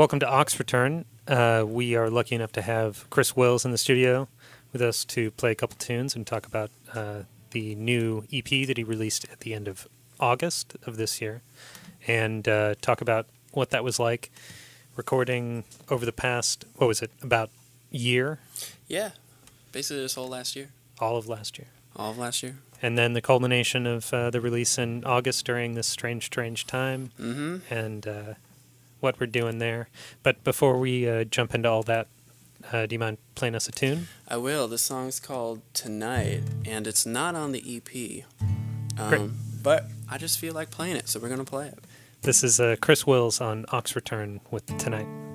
Welcome to Ox Return. Uh, we are lucky enough to have Chris Wills in the studio with us to play a couple tunes and talk about uh, the new EP that he released at the end of August of this year, and uh, talk about what that was like recording over the past what was it about year, Yeah, basically this whole last year, all of last year, all of last year. and then the culmination of uh, the release in August during this strange, strange time. Mm-hmm. and uh, what we're doing there. But before we uh, jump into all that, uh, do you mind playing us a tune? I will. The song's called Tonight, and it's not on the EP. Great. Um, but I just feel like playing it, so we're gonna play it. This is uh, Chris Wills on Ox Return with Tonight.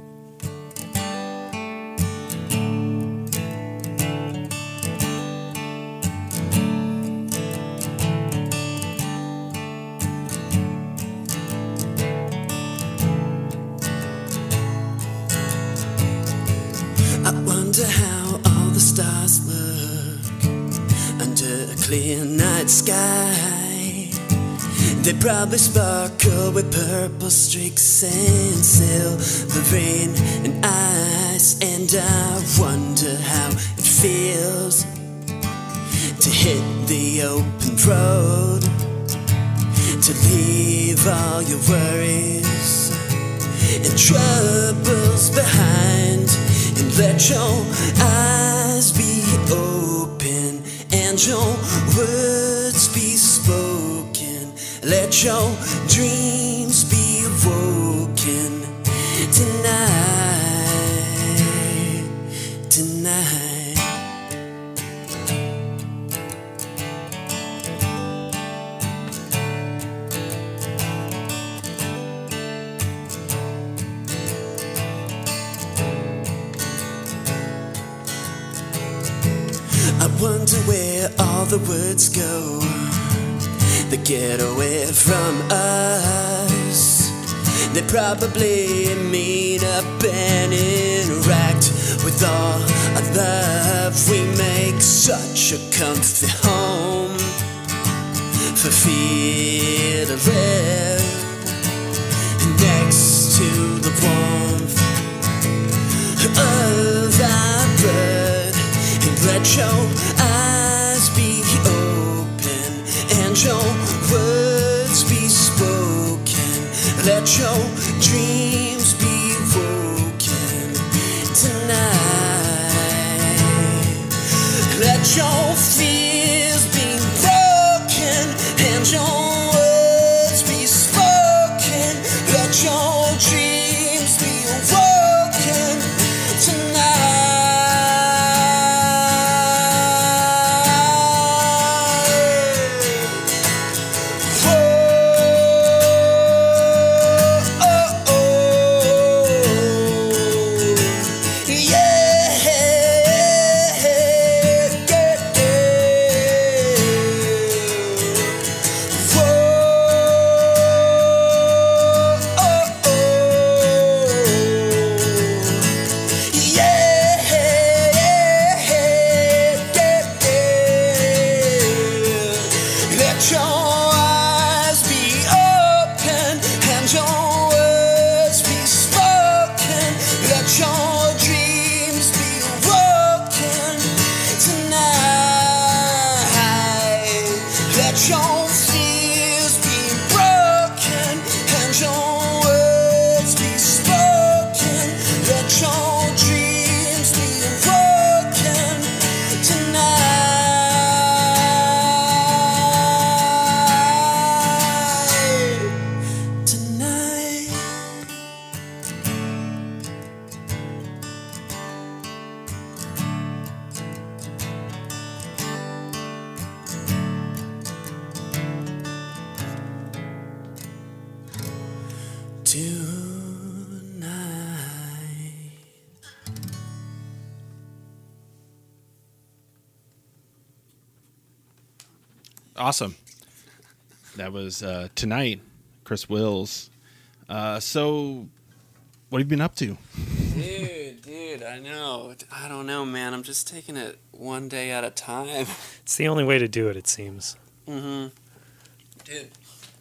Clear night sky. They probably sparkle with purple streaks and silver rain and ice. And I wonder how it feels to hit the open road, to leave all your worries and troubles behind and let your eyes be open and your words be spoken. Let your dreams be the words go They get away from us. They probably meet up and interact with all our love. We make such a comfy home for fear to live next to the warmth of our blood and let your was uh, tonight, Chris Wills. Uh, so, what have you been up to? Dude, dude, I know. I don't know, man. I'm just taking it one day at a time. It's the only way to do it, it seems. Mm-hmm. Dude,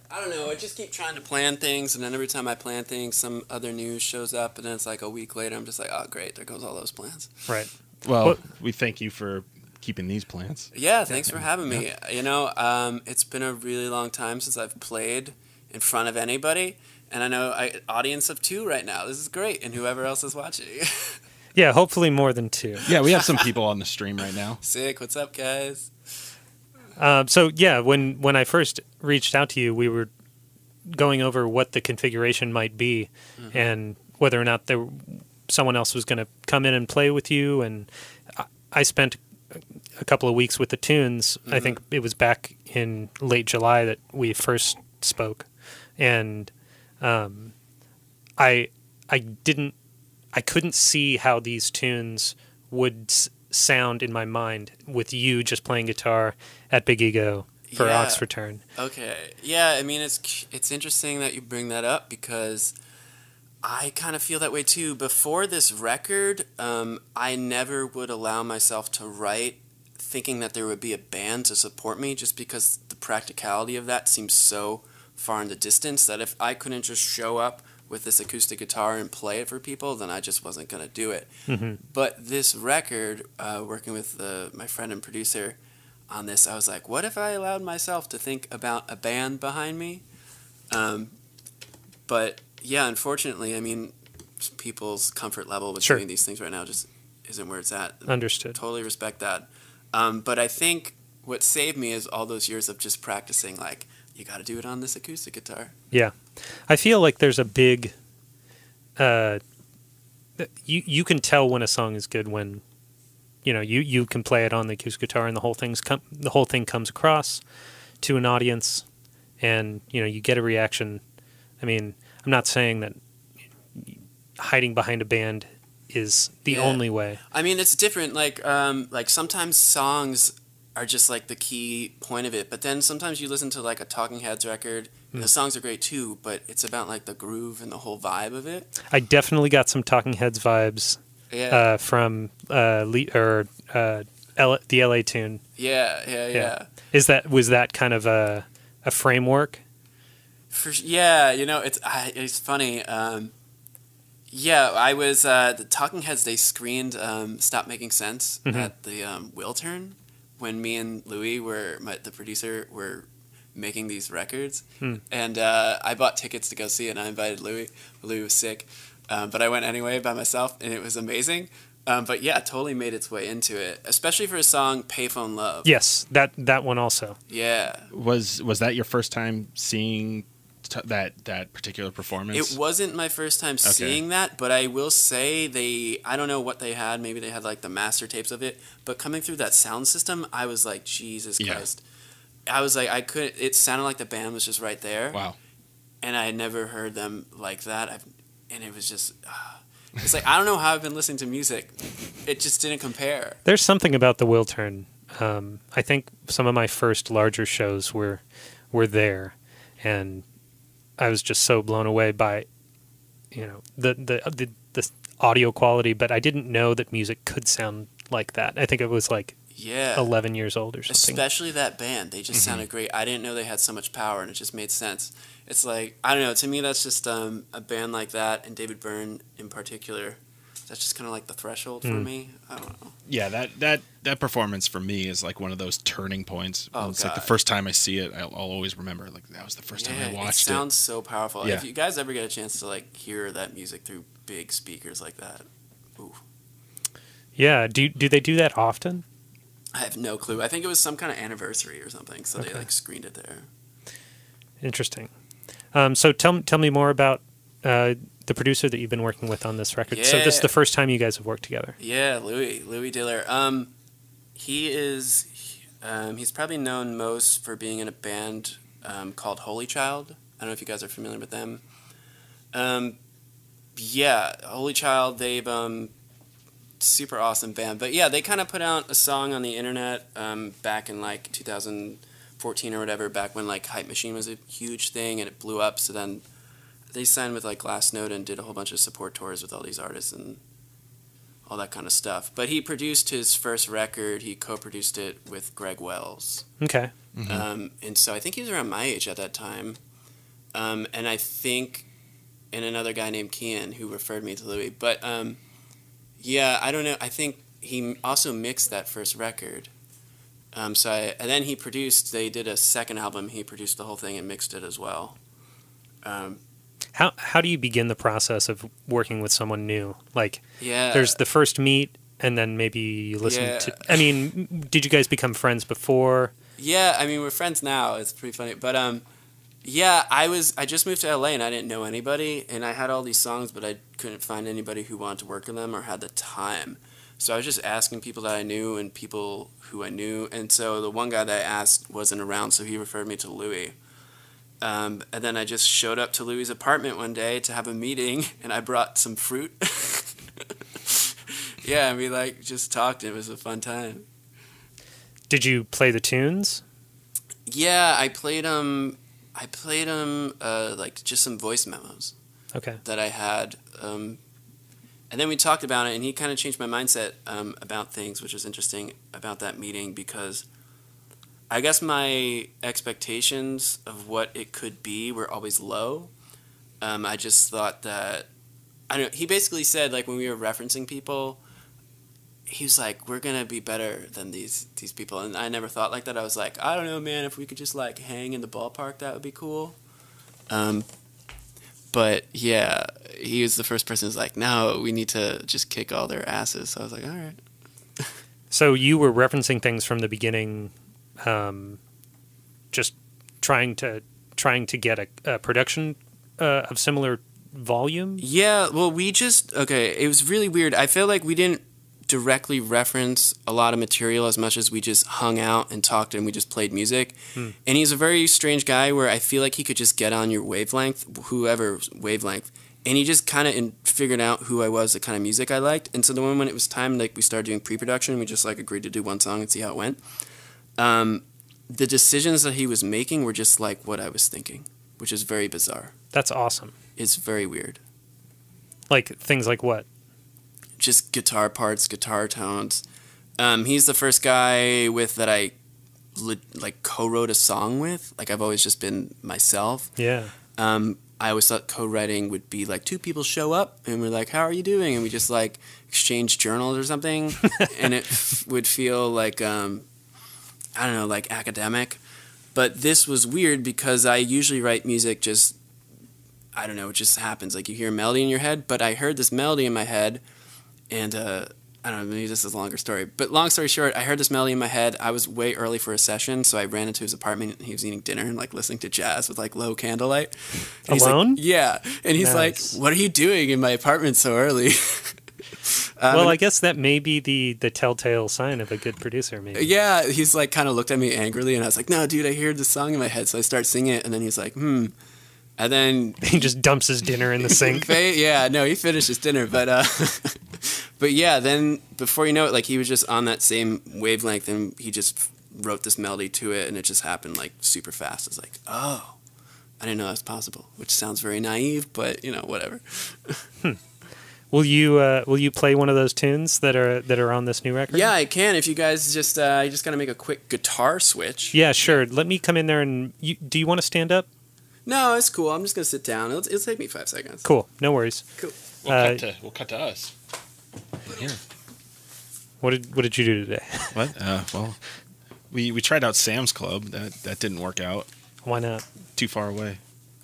I don't know. I just keep trying to plan things, and then every time I plan things, some other news shows up, and then it's like a week later, I'm just like, oh, great, there goes all those plans. Right. Well, What- we thank you for keeping these plants. Yeah, thanks for having me. You know, um, it's been a really long time since I've played in front of anybody, and I know I audience of two right now. This is great, and whoever else is watching. Yeah. Hopefully more than two. Yeah, we have some people on the stream right now. Sick. What's up, guys? Um, so yeah, when when I first reached out to you, we were going over what the configuration might be, and whether or not there someone else was going to come in and play with you. And I, I spent a couple of weeks with the tunes. I think it was back in late July that we first spoke, and um, I I didn't I couldn't see how these tunes would s- sound in my mind with you just playing guitar at Big Ego for Yeah. Ox Return. Okay. Yeah, I mean it's it's interesting that you bring that up because I kind of feel that way too. Before this record, um, I never would allow myself to write thinking that there would be a band to support me just because the practicality of that seems so far in the distance that if I couldn't just show up with this acoustic guitar and play it for people, then I just wasn't going to do it. Mhm. But this record, uh, working with the, my friend and producer on this, I was like, what if I allowed myself to think about a band behind me? Um, but yeah, unfortunately, I mean, people's comfort level with Sure. doing these things right now just isn't where it's at. Understood. Totally respect that. Um, but I think what saved me is all those years of just practicing, like, you got to do it on this acoustic guitar. Yeah, I feel like there's a big. Uh, you you can tell when a song is good when, you know, you you can play it on the acoustic guitar and the whole thing's com- the whole thing comes across to an audience, and you know you get a reaction. I mean, I'm not saying that hiding behind a band is the Yeah. only way. I mean, it's different. Like, um, like sometimes songs are just like the key point of it, but then sometimes you listen to like a Talking Heads record, and the songs are great too, but it's about like the groove and the whole vibe of it. I definitely got some Talking Heads vibes Yeah, uh, from uh, Le- or uh, L- the LA tune. yeah, yeah, yeah. yeah. Is that was that kind of a a framework? For yeah, you know, it's I, it's funny. Um, yeah, I was uh, the Talking Heads. They screened um, "Stop Making Sense" Mhm. at the um, Turn when me and Louie were my, the producer were making these records, Hmm. and uh, I bought tickets to go see it. and I invited Louie. Louie was sick, um, but I went anyway by myself, and it was amazing. Um, but yeah, totally made its way into it, especially for a song "Payphone Love." Yes, that that one also. Yeah, Was was that your first time seeing t- that that particular performance? It wasn't my first time seeing that, but I will say they I don't know what they had, maybe they had like the master tapes of it, but coming through that sound system, I was like, Jesus Yeah. Christ. I was like I could it sounded like the band was just right there. Wow. And I had never heard them like that. I've, and it was just ah. it's like I don't know how I've been listening to music. It just didn't compare. There's something about the Wiltern. Um, I think some of my first larger shows were were there, and I was just so blown away by, you know, the the the, the audio quality. But I didn't know that music could sound like that. I think it was like Yeah. 11 years old or something. Especially that band. They just sounded great. I didn't know they had so much power and it just made sense. It's like, I don't know, to me, that's just um, a band like that, and David Byrne in particular. That's just kind of like the threshold for Mm. me. I don't know. Yeah, that that that performance for me is like one of those turning points. Oh, it's like the first time I see it, I'll, I'll always remember. Like that was the first time I it watched it. sounds so powerful. Yeah. If you guys ever get a chance to like hear that music through big speakers like that, ooh, Yeah. Do do they do that often? I have no clue. I think it was some kind of anniversary or something, so they like screened it there. Interesting. Um, so tell tell me more about uh, the producer that you've been working with on this record. So this is the first time you guys have worked together. Yeah, Louie Louie Diller. Um, he is. Um, he's probably known most for being in a band um, called Holy Child. I don't know if you guys are familiar with them. Um, yeah, Holy Child. They've um, super awesome band. But yeah, they kind of put out a song on the internet um, back in like 2014 or whatever. Back when like Hype Machine was a huge thing and it blew up. So then they signed with like Glassnote and did a whole bunch of support tours with all these artists and all that kind of stuff. But he produced his first record. He co-produced it with Greg Wells, Okay. Mhm. um, and so I think he was around my age at that time. um, and I think, and another guy named Kian who referred me to Louie. But um, yeah, I don't know. I think he also mixed that first record. Um, so I, and then he produced. They did a second album. He produced the whole thing and mixed it as well. How how do you begin the process of working with someone new? Like yeah, there's the first meet and then maybe you listen Yeah. to I mean, did you guys become friends before? Yeah, I mean we're friends now. It's pretty funny, but um, yeah, I was I just moved to LA and I didn't know anybody, and I had all these songs, but I couldn't find anybody who wanted to work on them or had the time. So I was just asking people that I knew and people who I knew, and so the one guy that I asked wasn't around, so he referred me to Louie. Um, and then I just showed up to Louie's apartment one day to have a meeting, and I brought some fruit. yeah, and we like just talked. It was a fun time. Did you play the tunes? Yeah, I played um, I played um, uh, like just some voice memos Okay. that I had, um, and then we talked about it, and he kind of changed my mindset um, about things, which was interesting about that meeting because I guess my expectations of what it could be were always low. Um, I just thought that I don't. He basically said like when we were referencing people, he was like, "We're gonna be better than these these people," and I never thought like that. I was like, "I don't know, man. If we could just like hang in the ballpark, that would be cool." Um, but yeah, he was the first person who's like, "No, we need to just kick all their asses." So I was like, "All right." So you were referencing things from the beginning, um, just trying to trying to get a, a production uh, of similar volume. Yeah, well, we just okay. It was really weird. I feel like we didn't directly reference a lot of material as much as we just hung out and talked and we just played music. And he's a very strange guy where I feel like he could just get on your wavelength, whoever wavelength. And he just kind of figured out who I was, the kind of music I liked. And so the moment when it was time, like we started doing pre-production, we just like agreed to do one song and see how it went. Um, the decisions that he was making were just like what I was thinking, which is very bizarre. That's awesome. It's very weird. Like things like what? just guitar parts, guitar tones. Um, he's the first guy with that I li- like co-wrote a song with. Like I've always just been myself. Yeah. Um, I always thought co-writing would be like two people show up and we're like, "How are you doing?" and we just like exchange journals or something, and it f- would feel like um, I don't know, like academic. But this was weird because I usually write music just I don't know, it just happens. Like you hear a melody in your head, but I heard this melody in my head, and uh, I don't know, maybe this is a longer story. But long story short, I heard this melody in my head. I was way early for a session, so I ran into his apartment. and He was eating dinner and like listening to jazz with like low candlelight. And he's like- Alone? yeah, and he's Nice. like, "What are you doing in my apartment so early?" Um, well, I guess that may be the the telltale sign of a good producer. Maybe. Yeah, he's like kind of looked at me angrily, and I was like, "No, dude, I hear the song in my head." So I start singing it, and then he's like, "Hmm," and then He just dumps his dinner in the sink. Yeah, no, he finished his dinner, but uh, but yeah, then before you know it, like he was just on that same wavelength, and he just wrote this melody to it, and it just happened like super fast. It's like, oh, I didn't know that's possible, which sounds very naive, but you know, whatever. Will you uh, will you play one of those tunes that are that are on this new record? Yeah, I can. If you guys just, uh, you just gotta make a quick guitar switch. Yeah, sure. Let me come in there and you, do you want to stand up? No, it's cool. I'm just gonna sit down. It'll, it'll take me five seconds. Cool. No worries. Cool. We'll, Uh, cut to, we'll cut to us. Here. What did what did you do today? What? Uh, well, we, we tried out Sam's Club. That that didn't work out. Why not? Too far away.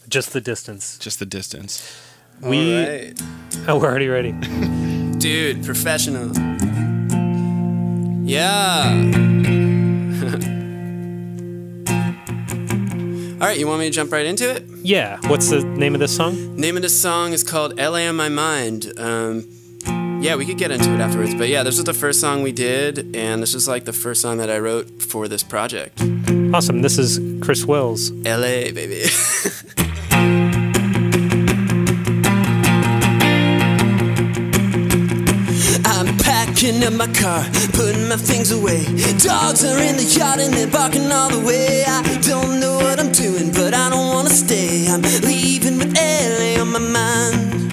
Just the distance. Just the distance. We right. oh, we're already ready. Dude, professional. Yeah. All right, you want me to jump right into it? Yeah. What's the name of this song? Name of this song is called LA on My Mind. Um, yeah, we could get into it afterwards, but yeah, this was the first song we did, and this is like the first song that I wrote for this project. Awesome. This is Chris Wills. LA, baby. Up my car, putting my things away. Dogs are in the yard and they're barking all the way. I don't know what I'm doing, but I don't wanna stay. I'm leaving with LA on my mind.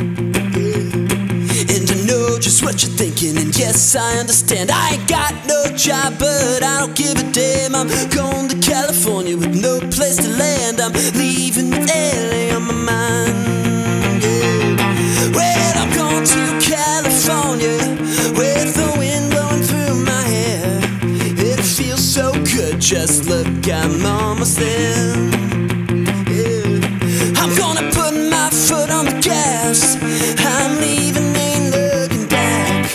And I know just what you're thinking, and yes, I understand. I ain't got no job, but I don't give a damn. I'm going to California with no place to land. I'm leaving with LA on my mind. Yeah. Well, I'm going to California just look, I'm almost there. Yeah. I'm gonna put my foot on the gas. I'm leaving, ain't looking back.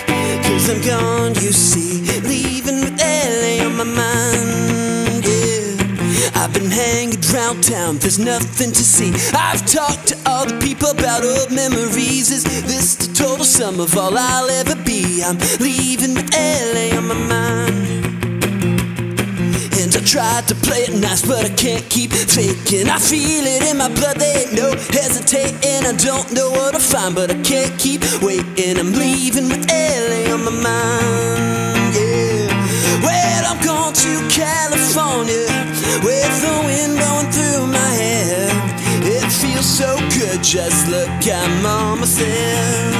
Cause I'm gone, you see. Leaving with LA on my mind. Yeah. I've been hanging around town, there's nothing to see. I've talked to all the people about old memories. Is this the total sum of all I'll ever be? I'm leaving with LA on my mind. Tried to play it nice, but I can't keep faking. I feel it in my blood, there ain't no hesitating. I don't know what to find, but I can't keep waiting. I'm leaving with LA on my mind. Yeah. Well, I'm going to California with the wind blowing through my hair. It feels so good, just look, almost there.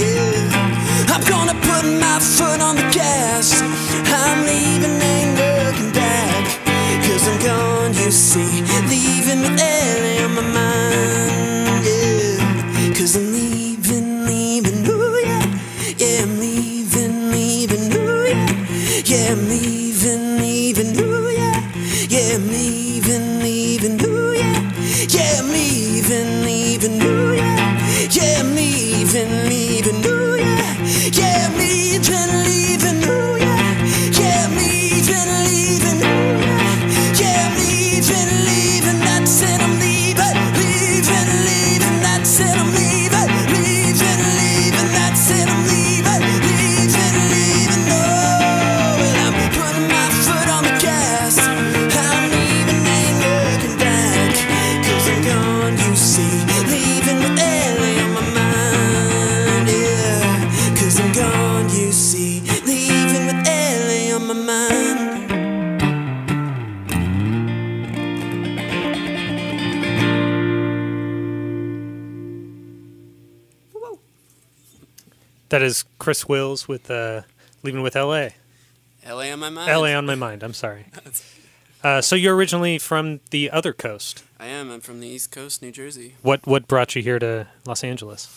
Yeah. I'm gonna put my foot on the gas. I'm leaving, you see. Leaving with LA on my mind. That is Chris Wills with uh, Leaving with LA. LA on my mind. LA on my mind. I'm sorry. Uh, so you're originally from the other coast. I am. I'm from the East Coast, New Jersey. What what brought you here to Los Angeles?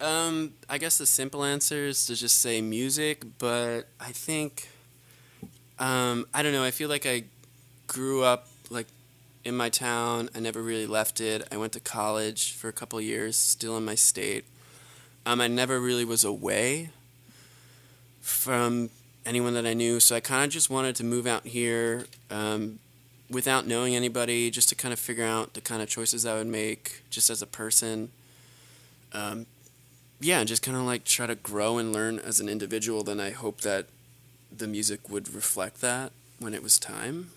Um, I guess the simple answer is to just say music, but I think, um, I don't know. I feel like I grew up like in my town. I never really left it. I went to college for a couple years, still in my state. Um, I never really was away from anyone that I knew, so I kind of just wanted to move out here um, without knowing anybody, just to kind of figure out the kind of choices I would make, just as a person. Um, yeah, and just kind of like try to grow and learn as an individual. Then I hope that the music would reflect that when it was time.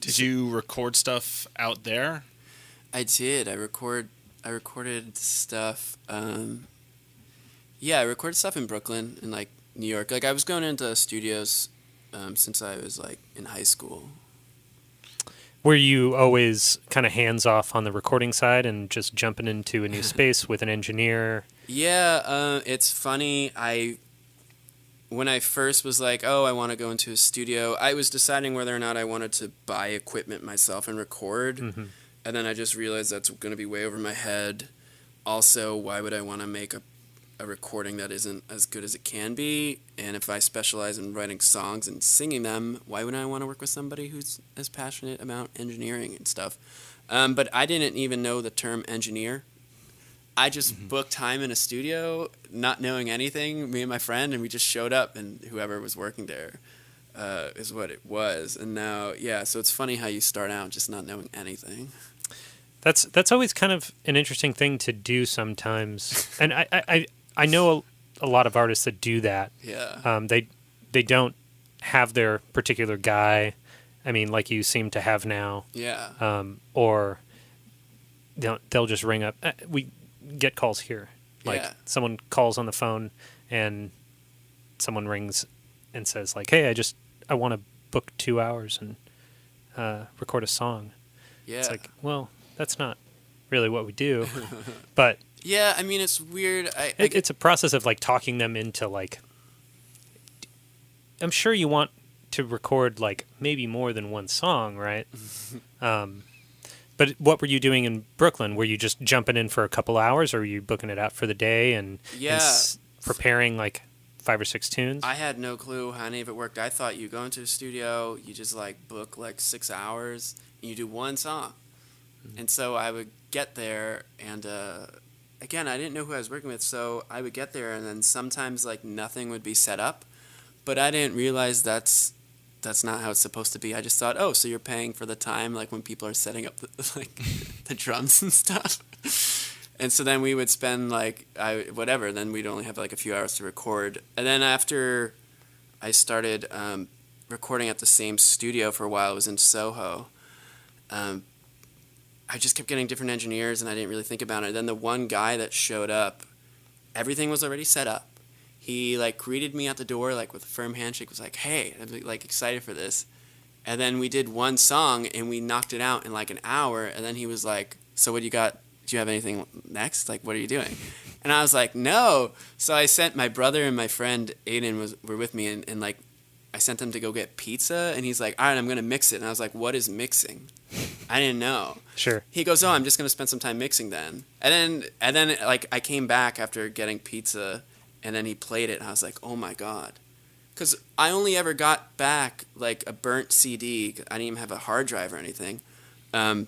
Did you record stuff out there? I did. I record. I recorded stuff. Um, yeah, I recorded stuff in Brooklyn and like New York. Like I was going into studios um, since I was like in high school. Were you always kind of hands off on the recording side and just jumping into a new space with an engineer? Yeah, uh, it's funny. I when I first was like, oh, I want to go into a studio, I was deciding whether or not I wanted to buy equipment myself and record, Mhm. and then I just realized that's going to be way over my head. Also, why would I want to make a a recording that isn't as good as it can be? And if I specialize in writing songs and singing them, why would I want to work with somebody who's as passionate about engineering and stuff? Um, but I didn't even know the term engineer. I just booked time in a studio, not knowing anything. Me and my friend, and we just showed up, and whoever was working there uh, is what it was. And now, yeah, so it's funny how you start out just not knowing anything. That's that's always kind of an interesting thing to do sometimes, and I I, I- know a, a lot of artists that do that. Yeah, Um, they they don't have their particular guy. I mean, like you seem to have now, yeah, um, or they'll they'll just ring up. Uh, we get calls here, like Yeah. someone calls on the phone and someone rings and says like, "Hey, I just I want to book two hours and uh, record a song." yeah. It's like, well, that's not really what we do, but yeah, I mean, it's weird. I, I it, it's a process of like talking them into like. I'm sure you want to record like maybe more than one song, right? um, But what were you doing in Brooklyn? Were you just jumping in for a couple hours, or were you booking it out for the day and, and s- preparing like five or six tunes? I had no clue how any of it worked. I thought you go into a studio, you just like book like six hours, and you do one song. And so I would get there, and uh, again, I didn't know who I was working with, so I would get there, and then sometimes like nothing would be set up, but I didn't realize that's that's not how it's supposed to be. I just thought, oh, so you're paying for the time, like when people are setting up the, like the drums and stuff. And so then we would spend like I whatever. Then we'd only have like a few hours to record. And then after I started um, recording at the same studio for a while, it was in Soho. Um, I just kept getting different engineers, and I didn't really think about it. Then the one guy that showed up, everything was already set up. He like greeted me at the door like with a firm handshake. Was like, "Hey, I'm like excited for this." And then we did one song, and we knocked it out in like an hour. And then he was like, "So what do you got? Do you have anything next? Like, what are you doing?" And I was like, "No." So I sent my brother and my friend Aiden was were with me, and, and like I sent him to go get pizza, and he's like, "All right, I'm gonna mix it." And I was like, "What is mixing?" I didn't know. sure. He goes, "Oh, I'm just gonna spend some time mixing then." And then and then like I came back after getting pizza, and then he played it, and I was like, "Oh my god," because I only ever got back like a burnt CD. I didn't even have a hard drive or anything, um,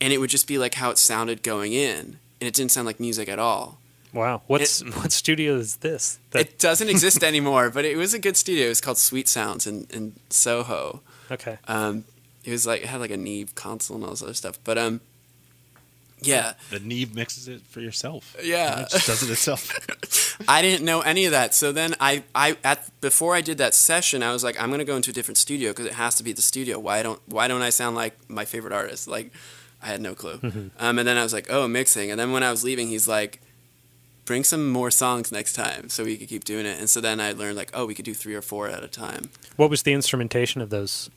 and it would just be like how it sounded going in, and it didn't sound like music at all. Wow. What's what studio is this? That, it doesn't exist anymore, but it was a good studio. It was called Sweet Sounds in, in Soho. okay. Um, it was like it had like a Neve console and all this other stuff. But um, yeah, The Neve mixes it for yourself. Yeah. It just does it itself. I didn't know any of that. So then I, I at before I did that session, I was like, I'm gonna go into a different studio because it has to be the studio. Why don't Why don't I sound like my favorite artist? Like, I had no clue. Um, and then I was like, oh, mixing. And then when I was leaving, he's like, bring some more songs next time so we could keep doing it. And so then I learned like, oh, we could do three or four at a time. What was the instrumentation of those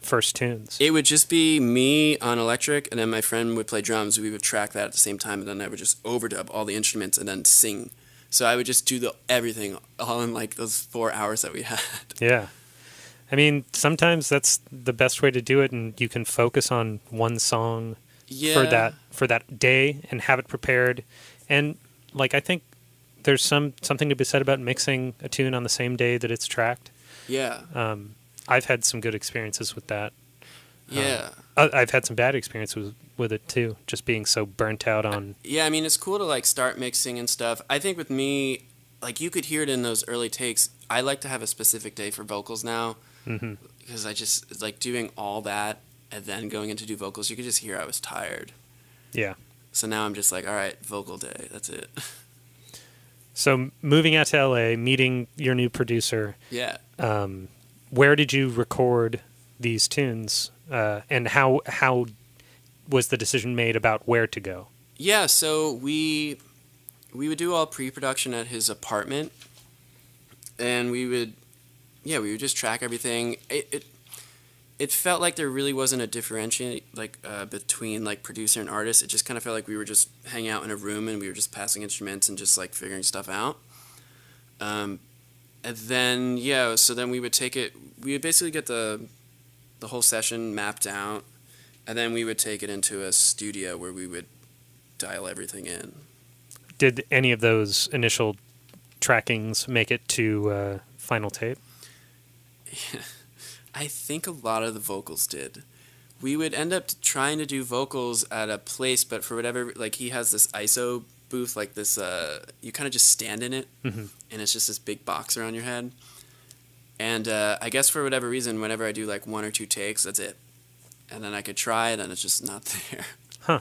first tunes? It would just be me on electric, and then my friend would play drums. We would track that at the same time, and then I would just overdub all the instruments and then sing. So I would just do the everything all in like those four hours that we had. Yeah. I mean, sometimes that's the best way to do it, and you can focus on one song Yeah. for that for that day and have it prepared. And like, I think there's some something to be said about mixing a tune on the same day that it's tracked. Yeah. Um, I've had some good experiences with that. Yeah. I- I've had some bad experiences with, with it too, just being so burnt out on. Yeah, I mean, it's cool to like start mixing and stuff. I think with me, like you could hear it in those early takes. I like to have a specific day for vocals now Mhm. because I just like doing all that and then going in to do vocals. You could just hear I was tired. Yeah. So now I'm just like, all right, vocal day. That's it. So moving out to LA, meeting your new producer, yeah. um, where did you record these tunes, uh, and how how was the decision made about where to go? Yeah, so we we would do all pre-production at his apartment, and we would, yeah, we would just track everything. It it, it felt like there really wasn't a differentiate like uh, between like producer and artist. It just kind of felt like we were just hanging out in a room and we were just passing instruments and just like figuring stuff out. Um, and then yeah, so then we would take it. We would basically get the the whole session mapped out, and then we would take it into a studio where we would dial everything in. Did any of those initial trackings make it to uh, final tape? I think a lot of the vocals did. We would end up trying to do vocals at a place, but for whatever, like he has this ISO booth, like this, uh, you kind of just stand in it, Mhm. and it's just this big box around your head. And uh, I guess for whatever reason, whenever I do like one or two takes, that's it. And then I could try it, and it's just not there. Huh.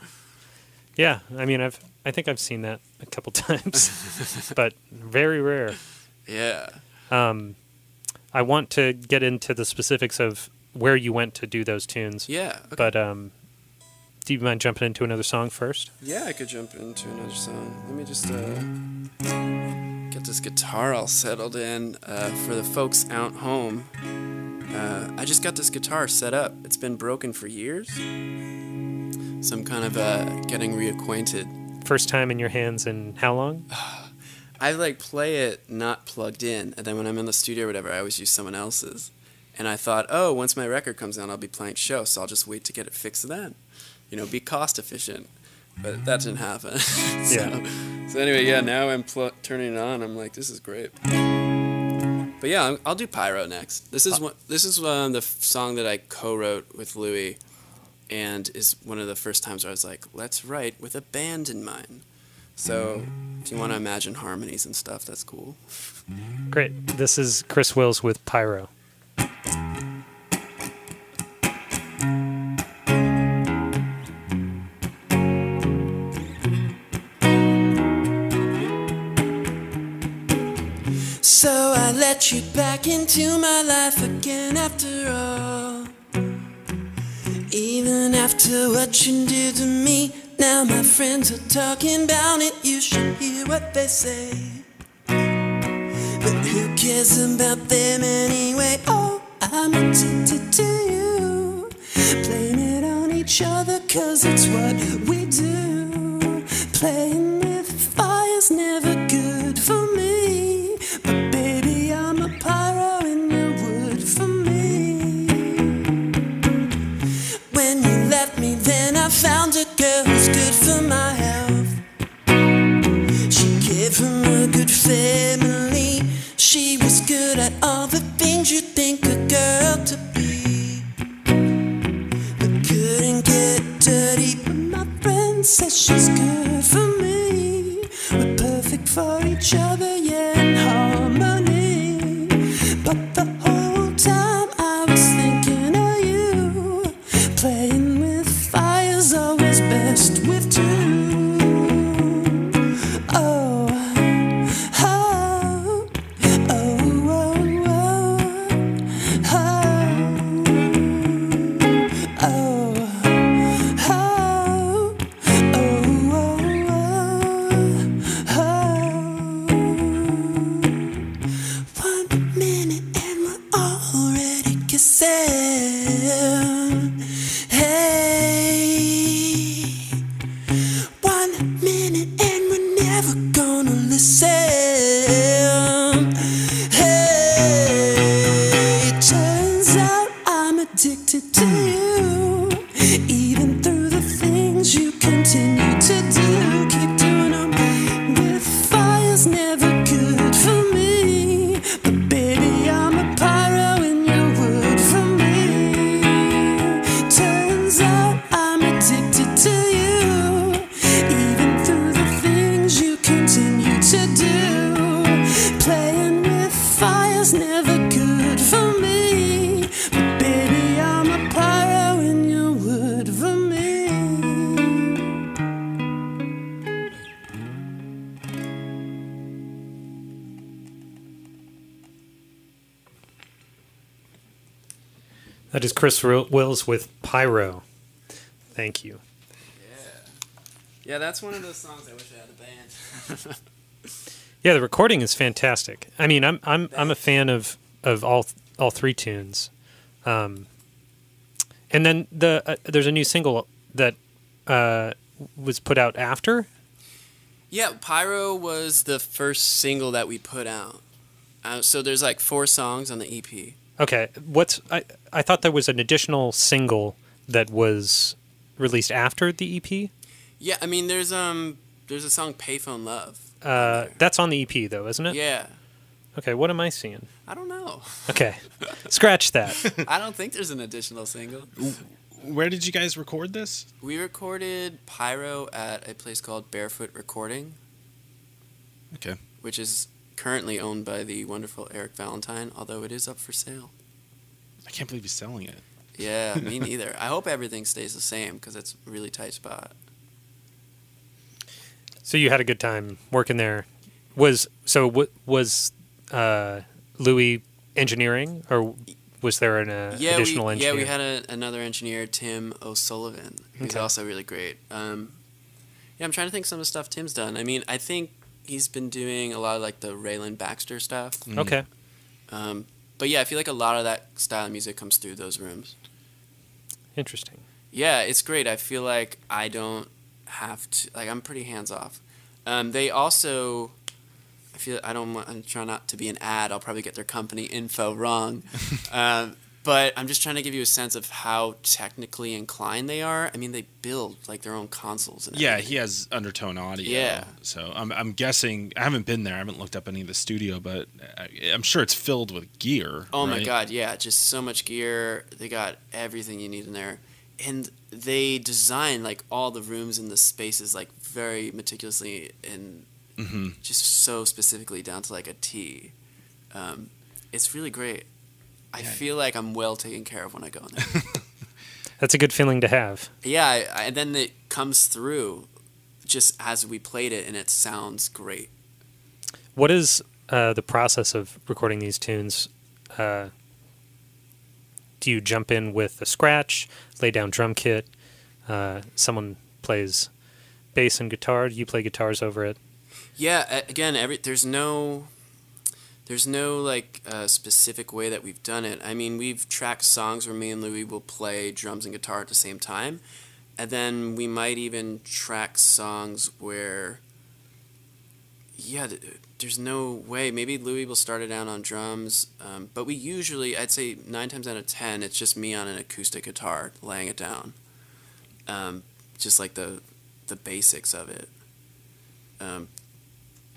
Yeah, I mean, I've I think I've seen that a couple times, but very rare. yeah. Um, I want to get into the specifics of where you went to do those tunes, Yeah. Okay. but um, do you mind jumping into another song first? Yeah, I could jump into another song. Let me just uh, get this guitar all settled in uh, for the folks out home. Uh, I just got this guitar set up. It's been broken for years. So I'm kind of uh, getting reacquainted. First time in your hands in how long? I like play it not plugged in, and then when I'm in the studio or whatever, I always use someone else's. And I thought, oh, once my record comes out, I'll be playing shows, so I'll just wait to get it fixed then. You know, be cost efficient. But that didn't happen. so, Yeah. so anyway, yeah, now I'm pl- turning it on. I'm like, this is great. But yeah, I'll do Pyro next. This is one. This is um, the f- song that I co-wrote with Louie, and is one of the first times where I was like, let's write with a band in mind. So if you want to imagine harmonies and stuff, that's cool. Great. This is Chris Wills with Pyro. So I let you back into my life again after all. Even after what you did to me, now my friends are talking about it. You should hear what they say. But who cares about them anyway? Oh, I'm addicted to you. Playing it on each other, cause it's what we do. Playing with fire's never good for me. But baby, I'm a pyro in the wood for me. When you left me, then I found a family. She was good at all the things you think a girl to be. But couldn't get dirty. But my friend says she's good Chris Wil- Wills with Pyro. Thank you. Yeah, yeah, that's one of those songs I wish I had a band. Yeah, the recording is fantastic. I mean, I'm I'm I'm a fan of of all all three tunes. Um, and then the uh, there's a new single that uh, was put out after. Yeah, Pyro was the first single that we put out. Uh, so there's like four songs on the EP. Okay, what's I I thought there was an additional single that was released after the EP. Yeah, I mean there's um there's a song Payphone Love. Uh, that's on the EP though, isn't it? Yeah. Okay, what am I seeing? I don't know. Okay, scratch that. I don't think there's an additional single. Where did you guys record this? We recorded Pyro at a place called Barefoot Recording, Okay. which is currently owned by the wonderful Eric Valentine, although it is up for sale. I can't believe he's selling it. Yeah, me neither. I hope everything stays the same because it's a really tight spot. So you had a good time working there. Was so? What was uh, Louie engineering, or was there an uh, yeah, additional we, engineer? Yeah, we had a, another engineer, Tim O'Sullivan, who's Okay. also really great. Um, yeah, I'm trying to think some of the stuff Tim's done. I mean, I think he's been doing a lot of like the Rayland Baxter stuff. Okay, Um, but yeah, I feel like a lot of that style of music comes through those rooms. interesting. Yeah, it's great. I feel like I don't have to like I'm pretty hands off. Um, they also, I feel I don't want. I'm trying not to be an ad. I'll probably get their company info wrong. um, but I'm just trying to give you a sense of how technically inclined they are. I mean, they build like their own consoles. And Yeah, everything. he has undertone audio. Yeah. So I'm, I'm guessing, I haven't been there, I haven't looked up any of the studio, but I, I'm sure it's filled with gear. Oh my god, yeah, just so much gear. They got everything you need in there. And they design like all the rooms and the spaces like very meticulously and hmm just so specifically down to like a T. Um, it's really great. I Yeah. feel like I'm well taken care of when I go in there. That's a good feeling to have. yeah, I, I, and then it comes through just as we played it, and it sounds great. What is uh, the process of recording these tunes? Uh, do you jump in with a scratch, lay down drum kit? Uh, someone plays bass and guitar. Do you play guitars over it? Yeah, again, every there's no there's no like uh, specific way that we've done it. I mean, we've tracked songs where me and Louie will play drums and guitar at the same time, and then we might even track songs where yeah, th- there's no way. Maybe Louie will start it out on drums, um, but we usually, I'd say nine times out of ten, it's just me on an acoustic guitar laying it down, um, just like the the basics of it. Um,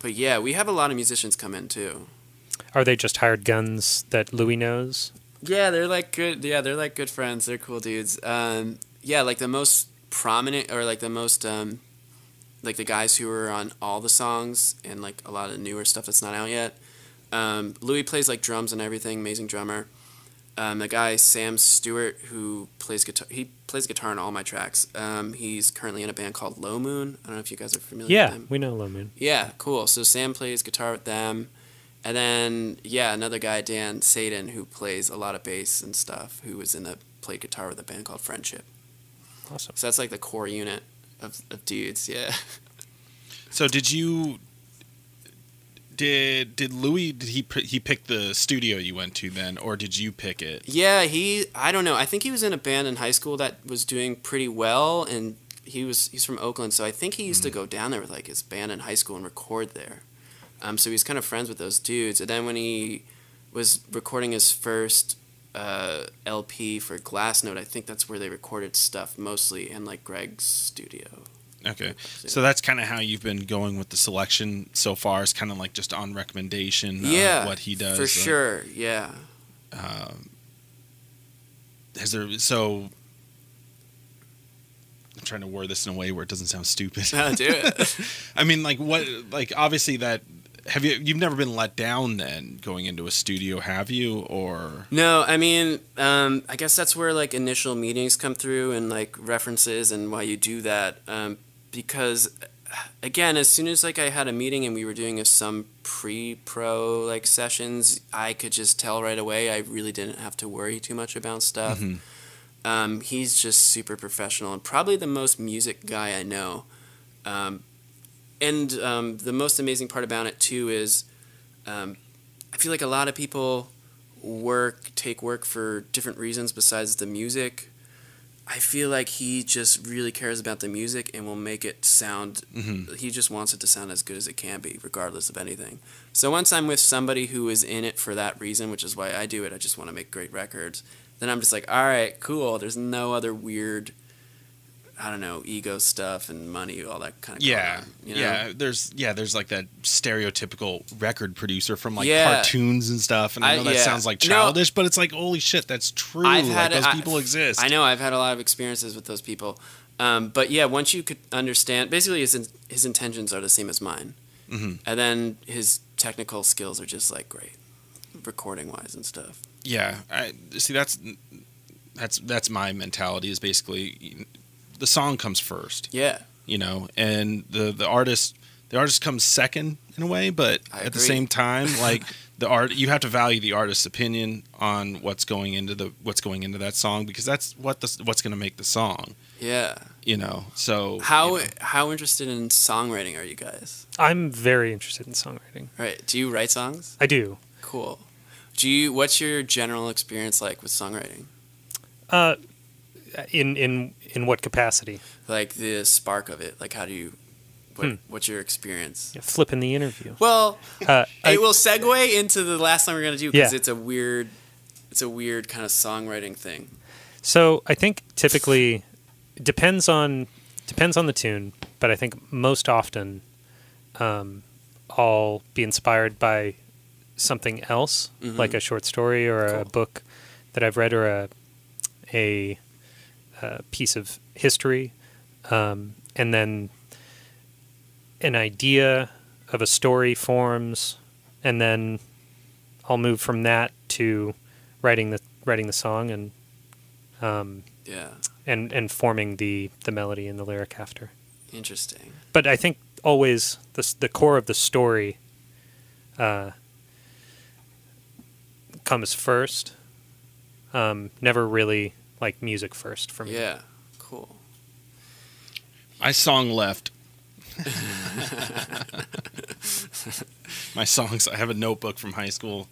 but yeah, we have a lot of musicians come in too. Are they just hired guns that Louie knows? Yeah, they're like good. Yeah, they're like good friends. They're cool dudes. Um, yeah, like the most prominent or like the most um, like the guys who are on all the songs and like a lot of newer stuff that's not out yet. Um, Louie plays like drums and everything. Amazing drummer. Um, the guy Sam Stewart who plays guitar. He plays guitar on all my tracks. Um, he's currently in a band called Low Moon. I don't know if you guys are familiar Yeah, with them. we know Low Moon. Yeah, cool. So Sam plays guitar with them. And then yeah, another guy, Dan Satan who plays a lot of bass and stuff, who was in a played guitar with a band called Friendship. Awesome. So that's like the core unit of, of dudes, yeah. So did you, did, did Louie, did he, he pick the studio you went to then, or did you pick it? Yeah, he I don't know. I think he was in a band in high school that was doing pretty well and he was he's from Oakland, so I think he used to mm. go down there with like his band in high school and record there. Um, so he's kind of friends with those dudes. And then when he was recording his first uh, LP for Glassnote, I think that's where they recorded stuff mostly in like Greg's studio. Okay. So that's kind of how you've been going with the selection so far. Is kind of like just on recommendation. yeah, Of what he does for uh, sure. Yeah. Has there? So I'm trying to word this in a way where it doesn't sound stupid. Uh, do it. I mean, like what? Like obviously that. Have you? You've never been let down then going into a studio, have you? Or No, I mean, um, I guess that's where like initial meetings come through and like references and why you do that. Um, because again, as soon as like I had a meeting and we were doing a, some pre-pro like sessions, I could just tell right away. I really didn't have to worry too much about stuff. Mhm. Um, he's just super professional and probably the most music guy I know. Um, and um, the most amazing part about it too is um, I feel like a lot of people work take work for different reasons besides the music. I feel like he just really cares about the music and will make it sound. Mhm. He just wants it to sound as good as it can be, regardless of anything. So once I'm with somebody who is in it for that reason, which is why I do it, I just want to make great records. Then I'm just like, all right, cool. There's no other weird, I don't know, ego stuff and money, all that kind of. yeah, you know? yeah. There's yeah. There's like that stereotypical record producer from like Yeah. cartoons and stuff. And I I- know that yeah. sounds like No. childish, but it's like holy shit, that's true. I've like had those I- people exist. I know I've had a lot of experiences with those people, um, but yeah, once you could understand, basically his in- his intentions are the same as mine, Mhm. and then his technical skills are just like great, recording wise and stuff. Yeah, I see. That's that's that's my mentality. Is basically the song comes first, Yeah, you know, and the the artist the artist comes second in a way, but I at the same time, like the art, you have to value the artist's opinion on what's going into the what's going into that song because that's what the what's going to make the song, yeah. you know. So How you know. how interested in songwriting are you guys? I'm very interested in songwriting. Right? Do you write songs? I do. Cool. Do you? What's your general experience like with songwriting? Uh, in in in what capacity? Like the spark of it. Like how do you What, Hmm. What's your experience? Yeah, flipping the interview. Well, Uh, I- it will segue into the last song we're gonna do because Yeah. it's a weird, it's a weird kind of songwriting thing. So I think typically depends on depends on the tune, but I think most often um, I'll be inspired by something else, Mhm. like a short story or a book that I've read or a a, a piece of history, um, and then an idea of a story forms, and then I'll move from that to writing the writing the song and um, Yeah, and and forming the the melody and the lyric after. interesting. But I think always the the core of the story uh, comes first. Um, never really like music first for me. Yeah, cool. My song left. My songs. I have a notebook from high school.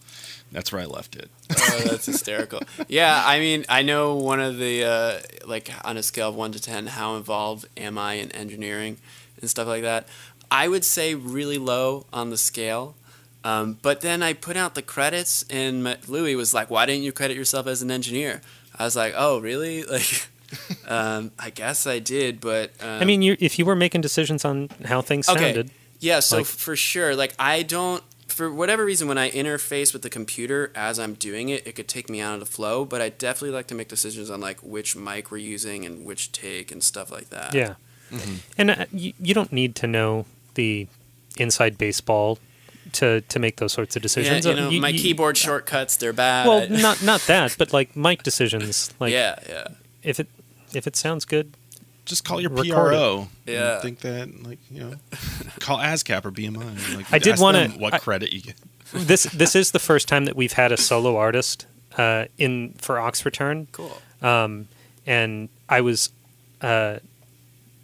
That's where I left it. oh, that's hysterical. Yeah, I mean, I know one of the uh, like on a scale of one to ten, how involved am I in engineering and stuff like that? I would say really low on the scale. Um, but then I put out the credits, and my, Louie was like, "Why didn't you credit yourself as an engineer?" I was like, "Oh, really? Like, um, I guess I did, but um, I mean, you, if you were making decisions on how things Okay. sounded, Yeah, so Like- for sure, like I don't for whatever reason when I interface with the computer as I'm doing it, it could take me out of the flow, but I definitely like to make decisions on like which mic we're using and which take and stuff like that. yeah. And uh, you, you don't need to know the inside baseball to to make those sorts of decisions. Yeah, decisions. you Uh, know, my keyboard shortcuts, they're bad. Well, not not that, but like mic decisions. Like yeah, yeah. if it if it sounds good, Just call your Record it. PRO. and Yeah. Think that, like, you know, call ASCAP or BMI. Like, I did wanna- them what I- credit you get. this this is the first time that we've had a solo artist uh, in for Ox Return, Cool. um, and I was uh,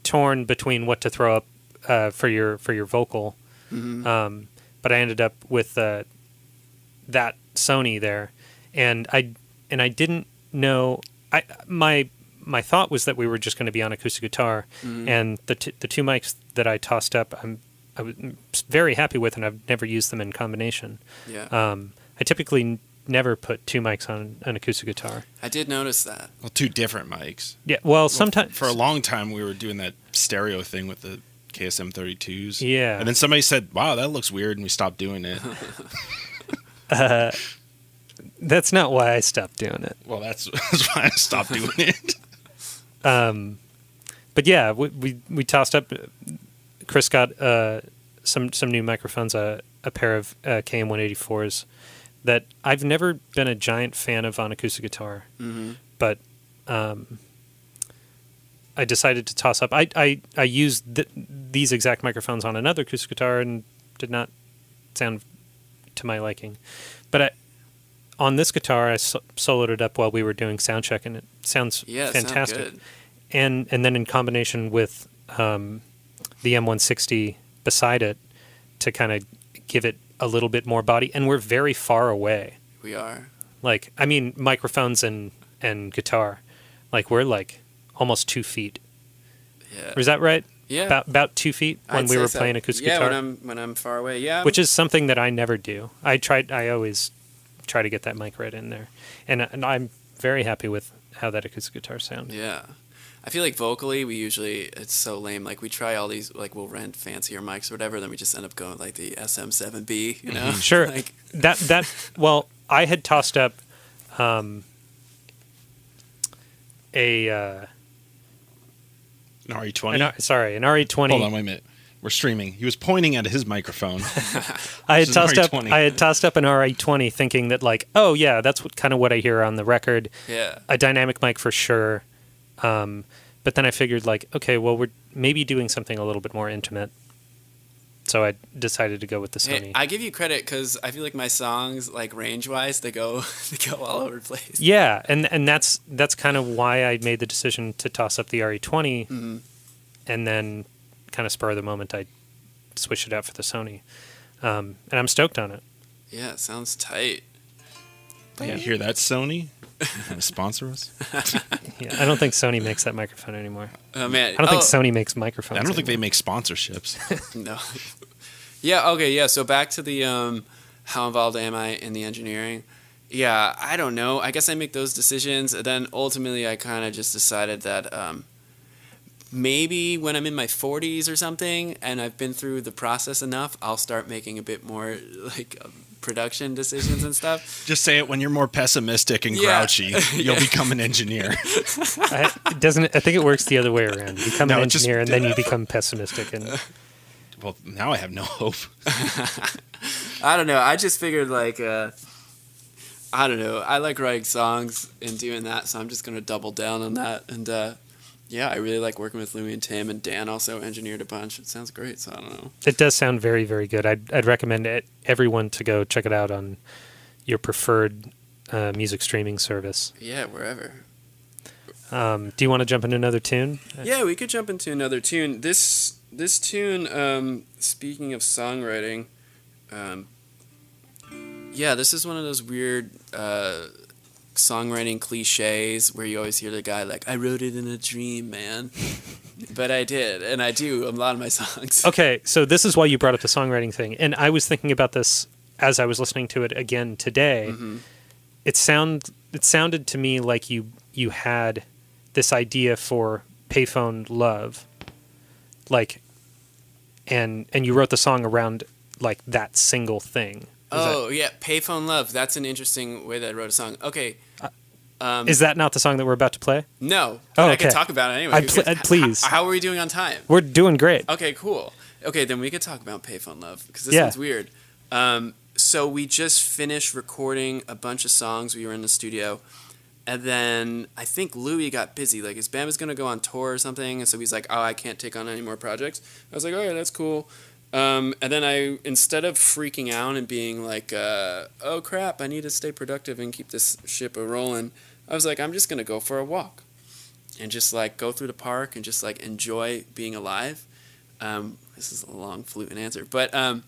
torn between what to throw up uh, for your for your vocal, Mhm. um, but I ended up with uh, that Sony there, and I and I didn't know. I my my thought was that we were just going to be on acoustic guitar, Mhm. and the t- the two mics that I tossed up, I'm I was very happy with, and I've never used them in combination. yeah. Um, I typically n- never put two mics on an acoustic guitar. I did notice that. Well, two different mics. Yeah, well, sometimes For a long time, we were doing that stereo thing with the KSM 32s. Yeah. And then somebody said, wow, that looks weird. And we stopped doing it. that's not why I stopped doing it. well, that's, that's why I stopped doing it. Um, but yeah, we, we we tossed up. Chris got uh, some some new microphones, a a pair of uh, KM 184s that I've never been a giant fan of on acoustic guitar, hmm but um, I decided to toss up. I I, I used th- these exact microphones on another acoustic guitar and did not sound to my liking, but I. On this guitar, I so- soloed it up while we were doing sound check, and it sounds Yeah, it fantastic good. and and then in combination with um, the M160 beside it to kind of give it a little bit more body. And we're very far away. We are. Like I mean, microphones and and guitar, like we're like almost two feet. Yeah. Is that right? Yeah. About about two feet when I'd we were so. playing acoustic yeah, guitar, when I'm when I'm far away. Yeah. which is something that I never do. I tried. I always try to get that mic right in there, and, and I'm very happy with how that acoustic guitar sounds. Yeah. I feel like vocally, we usually, it's so lame. Like, we try all these, like, we'll rent fancier mics or whatever, then we just end up going with, like the SM7B, you know? Sure. like, that that well, I had tossed up um, a uh, An RE20. an, R- sorry an RE twenty. Hold on, wait a minute. We're streaming. He was pointing at his microphone. I had This is an tossed up I had tossed up an RE twenty, thinking that like oh yeah, that's what kind of what I hear on the record. yeah. A dynamic mic for sure. Um, but then I figured like okay, well we're maybe doing something a little bit more intimate. So I decided to go with the Sony. Hey, I give you credit because I feel like my songs, like range wise, they go they go all over the place. Yeah, and and that's that's kind of why I made the decision to toss up the RE20, hmm and then kind of spur of the moment I switched it out for the Sony, um, and I'm stoked on it. Yeah, it sounds tight. You hear that, Sony? Sponsor us? Yeah, I don't think Sony makes that microphone anymore. Oh man, I don't think Oh, Sony makes microphones. I don't think they make sponsorships. No. yeah. Okay. Yeah. So back to the um, how involved am I in the engineering? Yeah. I don't know. I guess I make those decisions, and then ultimately I kind of just decided that um, maybe when I'm in my 40s or something, and I've been through the process enough, I'll start making a bit more like um, production decisions and stuff. Just say it when you're more pessimistic and Yeah. grouchy. You'll become an engineer. I, doesn't. I think it works the other way around. You become No, an it just- engineer and then you become pessimistic. And well, now I have no hope. I don't know. I just figured like uh, I don't know. I like writing songs and doing that, so I'm just gonna double down on that. And uh, yeah, I really like working with Louie and Tim, and Dan also engineered a bunch. It sounds great. So I don't know. it does sound very, very good. I'd, I'd recommend it, everyone to go check it out on your preferred uh, music streaming service. Yeah, wherever. Um, do you want to jump into another tune? Yeah, we could jump into another tune. This this tune. Um, speaking of songwriting, um, yeah, this is one of those weird uh, songwriting cliches where you always hear the guy like, "I wrote it in a dream, man," but I did, and I do a lot of my songs. Okay, so this is why you brought up the songwriting thing, and I was thinking about this as I was listening to it again today. Mm-hmm. It sound it sounded to me like you you had this idea for payphone love, like, and and you wrote the song around like that single thing. Is that- Oh yeah, "Payphone Love." That's an interesting way that I wrote a song. Okay. Um, is that not the song that we're about to play? no, Oh, I can talk about it anyway. I pl- uh, please. H- how are we doing on time? We're doing great. Okay, cool. Okay, then we could talk about Payphone Love because this Yeah. one's weird. Um, so we just finished recording a bunch of songs. We were in the studio, and then I think Louie got busy. Like his band was gonna go on tour or something, and so he's like, "Oh, I can't take on any more projects." I was like, "Okay, that's cool." Um, and then I, instead of freaking out and being like, uh, "Oh crap, I need to stay productive and keep this ship a rolling," I was like, "I'm just gonna go for a walk." And just like go through the park and just like enjoy being alive. Um, this is a long fluent answer, but um,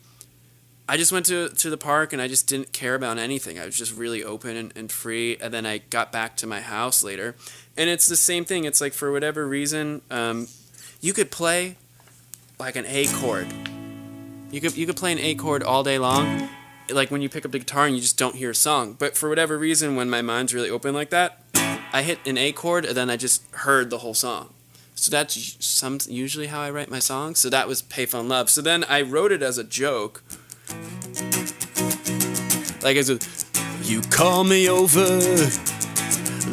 I just went to to the park and I just didn't care about anything. I was just really open and, and free. And then I got back to my house later, and it's the same thing. It's like for whatever reason, um, you could play like an A chord. You could you could play an A chord all day long. Like when you pick up the guitar and you just don't hear a song. But for whatever reason, when my mind's really open like that, I hit an A chord and then I just heard the whole song. So that's some usually how I write my songs. So that was Payphone Love. So then I wrote it as a joke. Like as a you call me over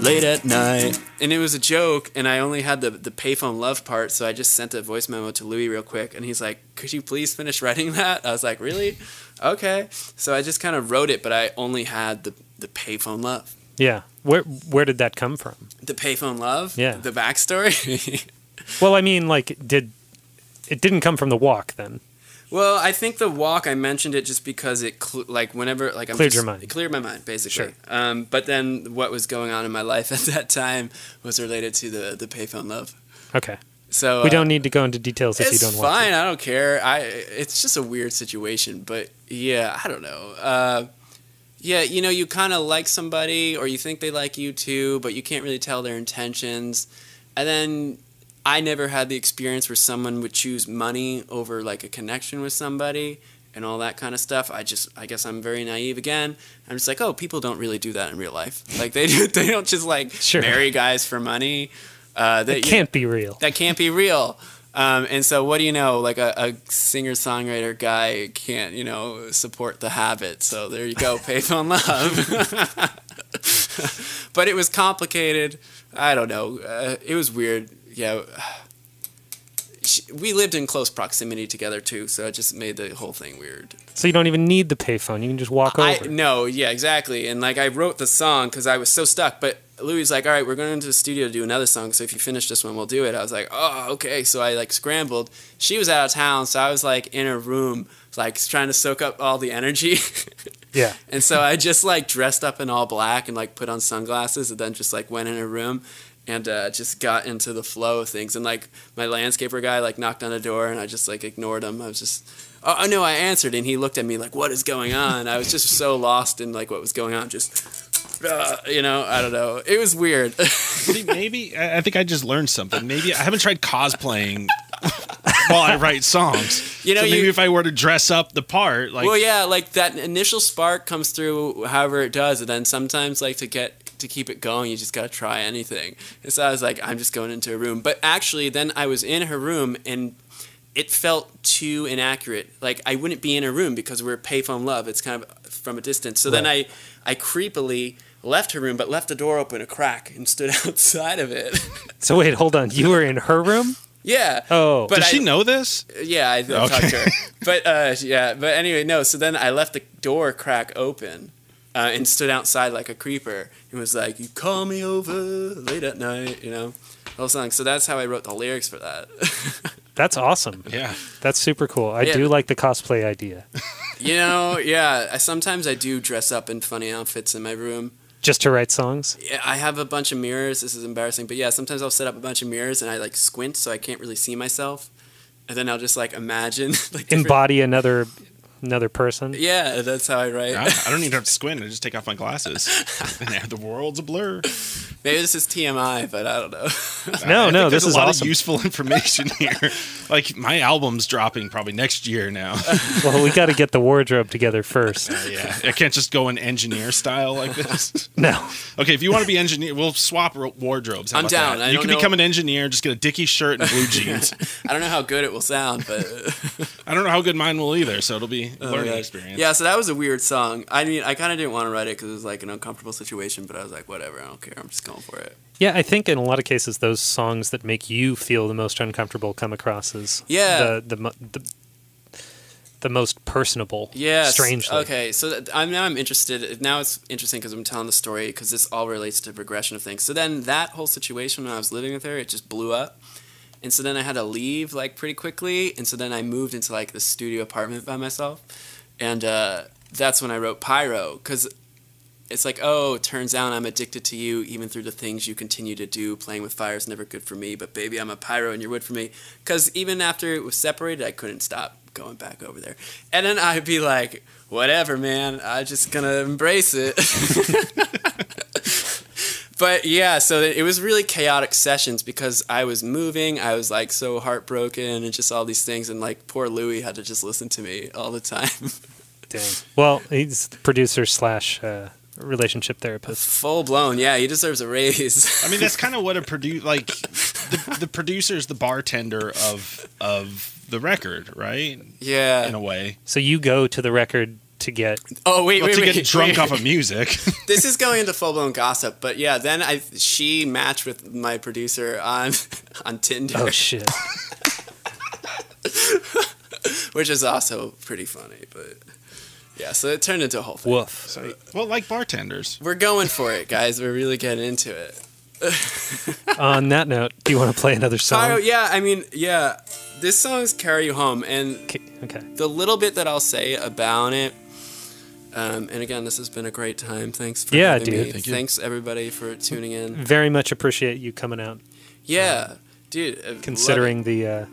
late at night. And it was a joke, and I only had the, the payphone love part, so I just sent a voice memo to Louie real quick, and he's like, Could you please finish writing that? I was like, Really? Okay. So I just kind of wrote it, but I only had the, the payphone love. Yeah. Where where did that come from? The payphone love? Yeah. The backstory? Well, I mean, like, did it didn't come from the walk then? Well, I think the walk I mentioned it just because it cl- like whenever like I'm Cleared just- your mind. It cleared my mind basically. Sure. Um, but then what was going on in my life at that time was related to the the payphone love. Okay. So We uh, don't need to go into details if you don't want It's fine. I don't care. I it's just a weird situation, but yeah, I don't know. Uh, yeah, you know, you kind of like somebody, or you think they like you too, but you can't really tell their intentions. And then I never had the experience where someone would choose money over like a connection with somebody and all that kind of stuff. I just, I guess I'm very naive again. I'm just like, oh, people don't really do that in real life. Like they do, they don't just like Sure. marry guys for money. Uh, to. It can't be real. that can't be real. Um, and so, what do you know? Like a, a singer songwriter guy can't, you know, support the habit. So there you go, payphone love. but it was complicated. I don't know. Uh, it was weird. Yeah. She- We lived in close proximity together too, so it just made the whole thing weird. So you don't even need the payphone. You can just walk I over. no, yeah, exactly. And like I wrote the song because I was so stuck. But Louie like, "All right, we're going into the studio to do another song. So if you finish this one, we'll do it." I was like, "Oh, okay." So I like scrambled. She was out of town, so I was like in her room, like trying to soak up all the energy. Yeah. and so I just like dressed up in all black and like put on sunglasses, and then just like went in a room. And uh, just got into the flow of things, and like my landscaper guy like knocked on the door, and I just like ignored him. I was just, oh oh, no, I answered, and he looked at me like, "What is going on?" I was just so lost in like what was going on. Just uh, you know, I don't know. It was weird. See, maybe I I think I just learned something. Maybe I haven't tried cosplaying while I write songs. You know, so maybe you- if I were to dress up the part, like well, yeah, like that initial spark comes through however it does, and then sometimes like to get to keep it going, you just gotta try anything. And so I was like, I'm just going into a room, but actually, then I was in her room and. It felt too inaccurate. Like I wouldn't be in a room because we're payphone love. It's kind of from a distance. So then I, I creepily left her room, but left the door open a crack and stood outside of it. So wait, hold on. You were in her room? Yeah. Oh. but does I, she know this? Yeah, I talked to her. But uh, yeah, but anyway, no. So then I left the door crack open uh, and stood outside like a creeper and was like, "You call me over late at night," you know, whole song. So that's how I wrote the lyrics for that. That's awesome. Yeah. That's super cool. I Yeah. do like the cosplay idea. you know, yeah. I, sometimes I do dress up in funny outfits in my room. Just to write songs? Yeah, I have a bunch of mirrors. This is embarrassing, but yeah, sometimes I'll set up a bunch of mirrors and I like squint so I can't really see myself, and then I'll just like imagine like different- Embody another another person? Yeah, that's how I write. I, I don't even have to squint. I just take off my glasses, and the world's a blur. Maybe this is TMI, but I don't know. No, I no, think this is a lot awesome. of useful information here. like my album's dropping probably next year now. Well, we got to get the wardrobe together first. Uh, yeah, I can't just go in engineer style like this. No. Okay, if you want to be engineer, we'll swap ro- wardrobes. How I'm down. I you don't can know- become an engineer. Just get a Dickie shirt and blue jeans. I don't know how good it will sound, but I don't know how good mine will either, so it'll be a Oh, learning gosh. experience. Yeah, so that was a weird song. I mean, I kind of didn't want to write it because it was like an uncomfortable situation, but I was like, whatever, I don't care. I'm just going for it. Yeah, I think in a lot of cases, those songs that make you feel the most uncomfortable come across as Yeah. the the the, the most personable. Yeah. strangely. Okay, so that, I'm now I'm interested. Now it's interesting because I'm telling the story because this all relates to progression of things. So then that whole situation when I was living with her, it just blew up. And so then I had to leave like pretty quickly, and so then I moved into like the studio apartment by myself, and uh, that's when I wrote Pyro because it's like, oh, turns out I'm addicted to you even through the things you continue to do. Playing with fire is never good for me, but baby, I'm a pyro and you're wood for me. Because even after it was separated, I couldn't stop going back over there. And then I'd be like, whatever, man, I'm just gonna embrace it. but yeah, so it was really chaotic sessions because I was moving, I was like so heartbroken and just all these things, and like poor Louie had to just listen to me all the time. Dang. Well, he's producer slash uh, relationship therapist. Full blown, yeah, he deserves a raise. I mean, that's kind of what a produce like. The, the is the bartender of of the record, right? yeah. In a way, So you go to the record to get Oh wait, well, wait, to wait. get drunk wait. off of music. this is going into full blown gossip, but yeah, then I she matched with my producer on on Tinder, oh shit. which is also pretty funny. But yeah, so it turned into a whole thing. Woof. so, well, like bartenders. We're going for it, guys. We're really getting into it. On that note, do you want to play another song? Pyro, yeah, I mean, yeah, this song is "Carry You Home," and Okay. okay. the little bit that I'll say about it. Um, and again, this has been a great time. Thanks for Yeah, having dude. me. Thank you. Thanks everybody for tuning in. Very much appreciate you coming out, Yeah, dude. I considering the uh,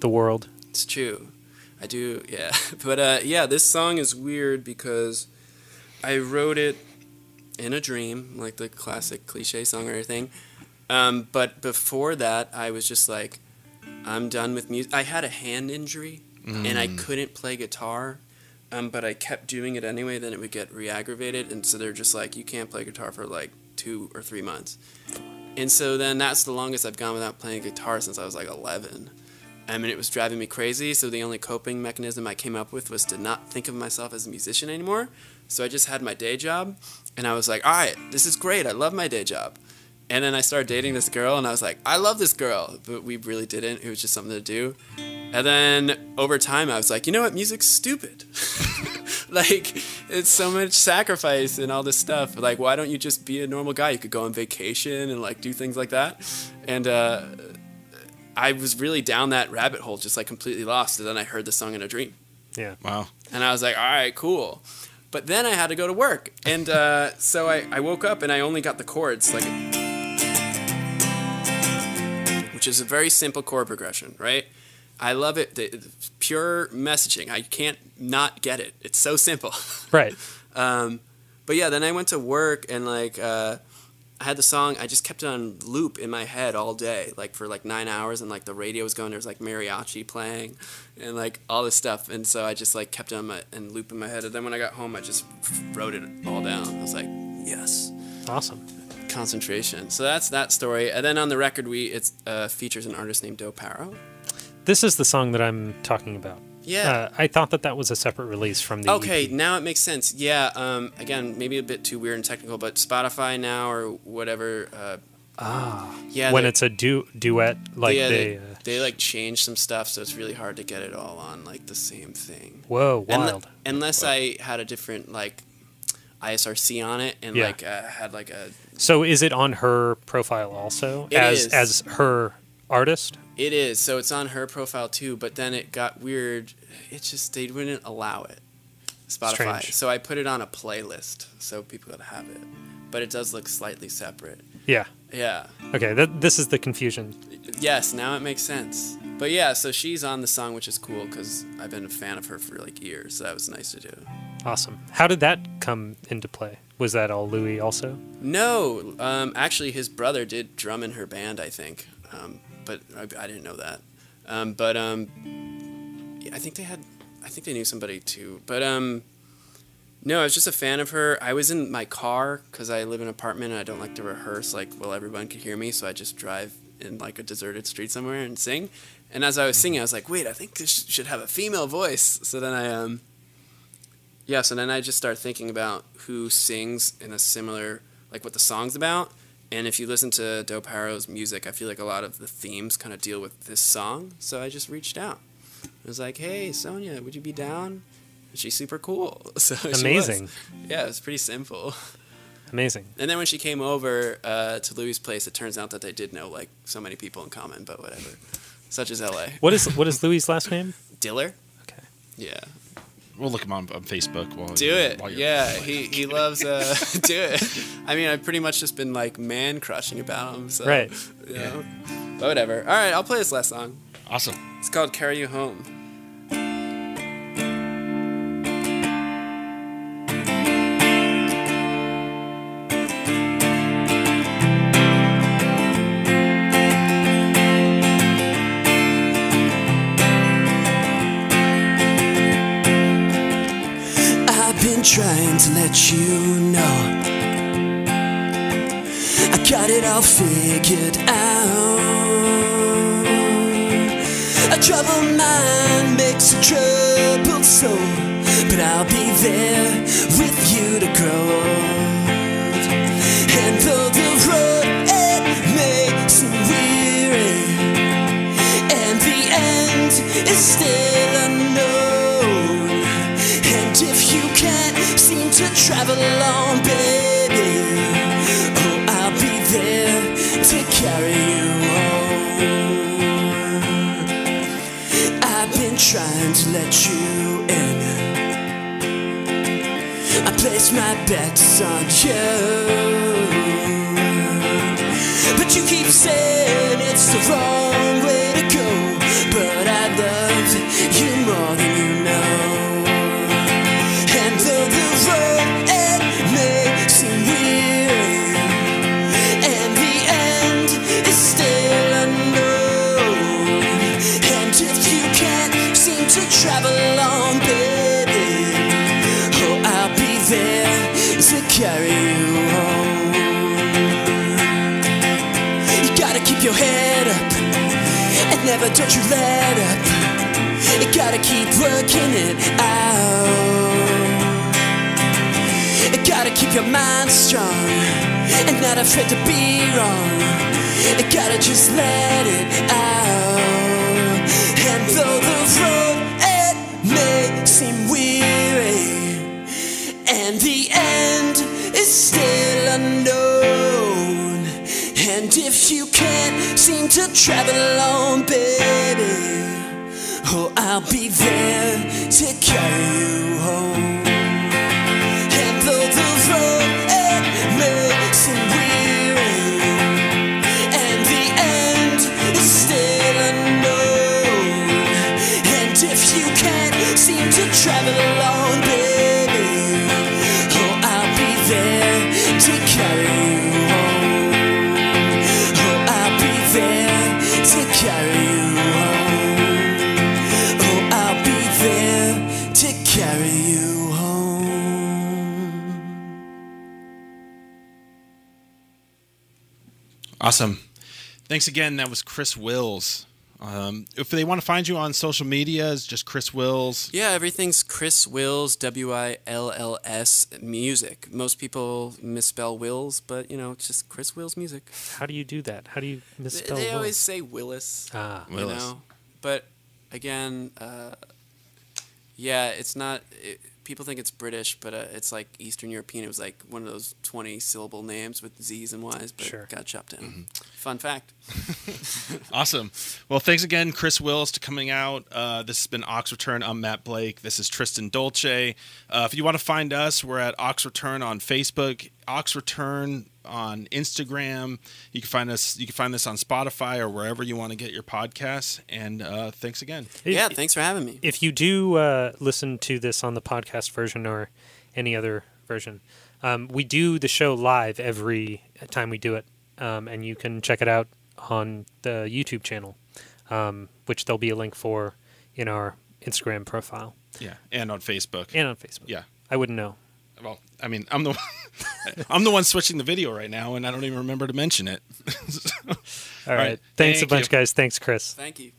the world. It's true. I do, yeah. But uh, yeah, this song is weird because I wrote it in a dream, like the classic cliche songwriter thing. Um, but before that, I was just like, I'm done with music. I had a hand injury and I couldn't play guitar. Um, but I kept doing it anyway, then it would get re aggravated. And so they're just like, you can't play guitar for like two or three months. And so then that's the longest I've gone without playing guitar since I was like 11. I mean, it was driving me crazy. So the only coping mechanism I came up with was to not think of myself as a musician anymore. So I just had my day job, and I was like, all right, this is great. I love my day job. And then I started dating this girl, and I was like, I love this girl, but we really didn't. It was just something to do. And then over time, I was like, you know what? Music's stupid. like, it's so much sacrifice and all this stuff. Like, why don't you just be a normal guy? You could go on vacation and like do things like that. And uh, I was really down that rabbit hole, just like completely lost. And then I heard the song in a dream, Yeah. Wow. and I was like, all right, cool. But then I had to go to work, and uh, so I, I woke up and I only got the chords, like, which is a very simple chord progression, right? I love it. The, the pure messaging. I can't not get it. It's so simple. Right. Um, but yeah, then I went to work and like uh, I had the song. I just kept it on loop in my head all day, like for like nine hours, and like the radio was going. There was like mariachi playing, and like all this stuff. And so I just like kept it on my and loop in my head. And then when I got home, I just wrote it all down. I was like, yes Awesome. Concentration. So that's that story. And then on the record, we it uh, features an artist named Do Paro. This is the song that I'm talking about. Yeah. Uh, I thought that that was a separate release from the Okay, EP. now it makes sense. Yeah. Um, again, maybe a bit too weird and technical, but Spotify now or whatever. Uh, ah. Yeah. when it's a du- duet, like yeah, they. they, uh, they like change some stuff, so it's really hard to get it all on like the same thing. whoa, Unle- wild. unless I had a different like ISRC on it and Yeah. like uh, had like a So is it on her profile also It as is. as her artist? It is. So it's on her profile too, but then it got weird. It just they wouldn't allow it. Spotify. Strange. So I put it on a playlist so people could have it. But it does look slightly separate. Yeah. Yeah. Okay. That this is the confusion. Yes, now it makes sense. But yeah, so she's on the song, which is cool because I've been a fan of her for like years. So that was nice to do. Awesome. How did that come into play? Was that all Louie also? No, um, actually, his brother did drum in her band, I think, um, but I, I didn't know that. Um, but um, I think they had, I think they knew somebody too. But um, no, I was just a fan of her. I was in my car because I live in an apartment and I don't like to rehearse like well everyone could hear me, so I just drive in like a deserted street somewhere and sing. And as I was singing, I was like, wait, I think this should have a female voice. So then I um, yeah, so then I just start thinking about who sings in a similar, like what the song's about. And if you listen to Dope Harrow's music, I feel like a lot of the themes kind of deal with this song. So I just reached out. I was like, hey, Sonia, would you be down? And she's super cool. So she was. Amazing. Yeah, it was pretty simple. Amazing. And then when she came over uh, to Louie's place, it turns out that they did know like so many people in common, but whatever. Such as LA. What is what is Louie's last name? Diller? Okay. Yeah. We'll look him on, on Facebook. While Do you're- it. while you're- Yeah, he, he loves uh do it. I mean, I've pretty much just been like man crushing about him. So, Right. You know? But whatever. All right, I'll play this last song. Awesome. It's called "Carry You Home." Let you know I got it all figured out. A troubled mind makes a troubled soul, but I'll be there with you to grow. To travel alone, baby, oh, I'll be there to carry you home. I've been trying to let you in. I place my bets on you. But you keep saying it's the wrong again. That was Chris Wills. Um, if they want to find you on social media, it's just Chris Wills. Yeah, everything's Chris Wills, W I L L S music. Most people misspell Wills, but you know, it's just Chris Wills music. How do you do that? How do you misspell? they Wills? always say Willis, ah. you Willis. know. But again, uh, yeah, it's not. It, people think it's British, but uh, it's like Eastern European. It was like one of those twenty-syllable names with Z's and Y's, but Sure. got chopped down. Fun fact. Awesome. Well, thanks again, Chris Wills, to coming out. Uh, this has been Ox Return. I'm Matt Blake. This is Tristan Dolce. Uh, if you want to find us, we're at Ox Return on Facebook, Ox Return on Instagram. You can find us. You can find this on Spotify or wherever you want to get your podcasts. And uh, thanks again. Yeah, thanks for having me. if you do uh, listen to this on the podcast version or any other version, um, we do the show live every time we do it, um, and you can check it out on the YouTube channel, um, which there'll be a link for in our Instagram profile Yeah, and on Facebook. and on Facebook. Yeah. I wouldn't know. Well, I mean, I'm the I'm the one switching the video right now, and I don't even remember to mention it. All right. right. Thanks a bunch, you. guys. Thanks, Chris. Thank you.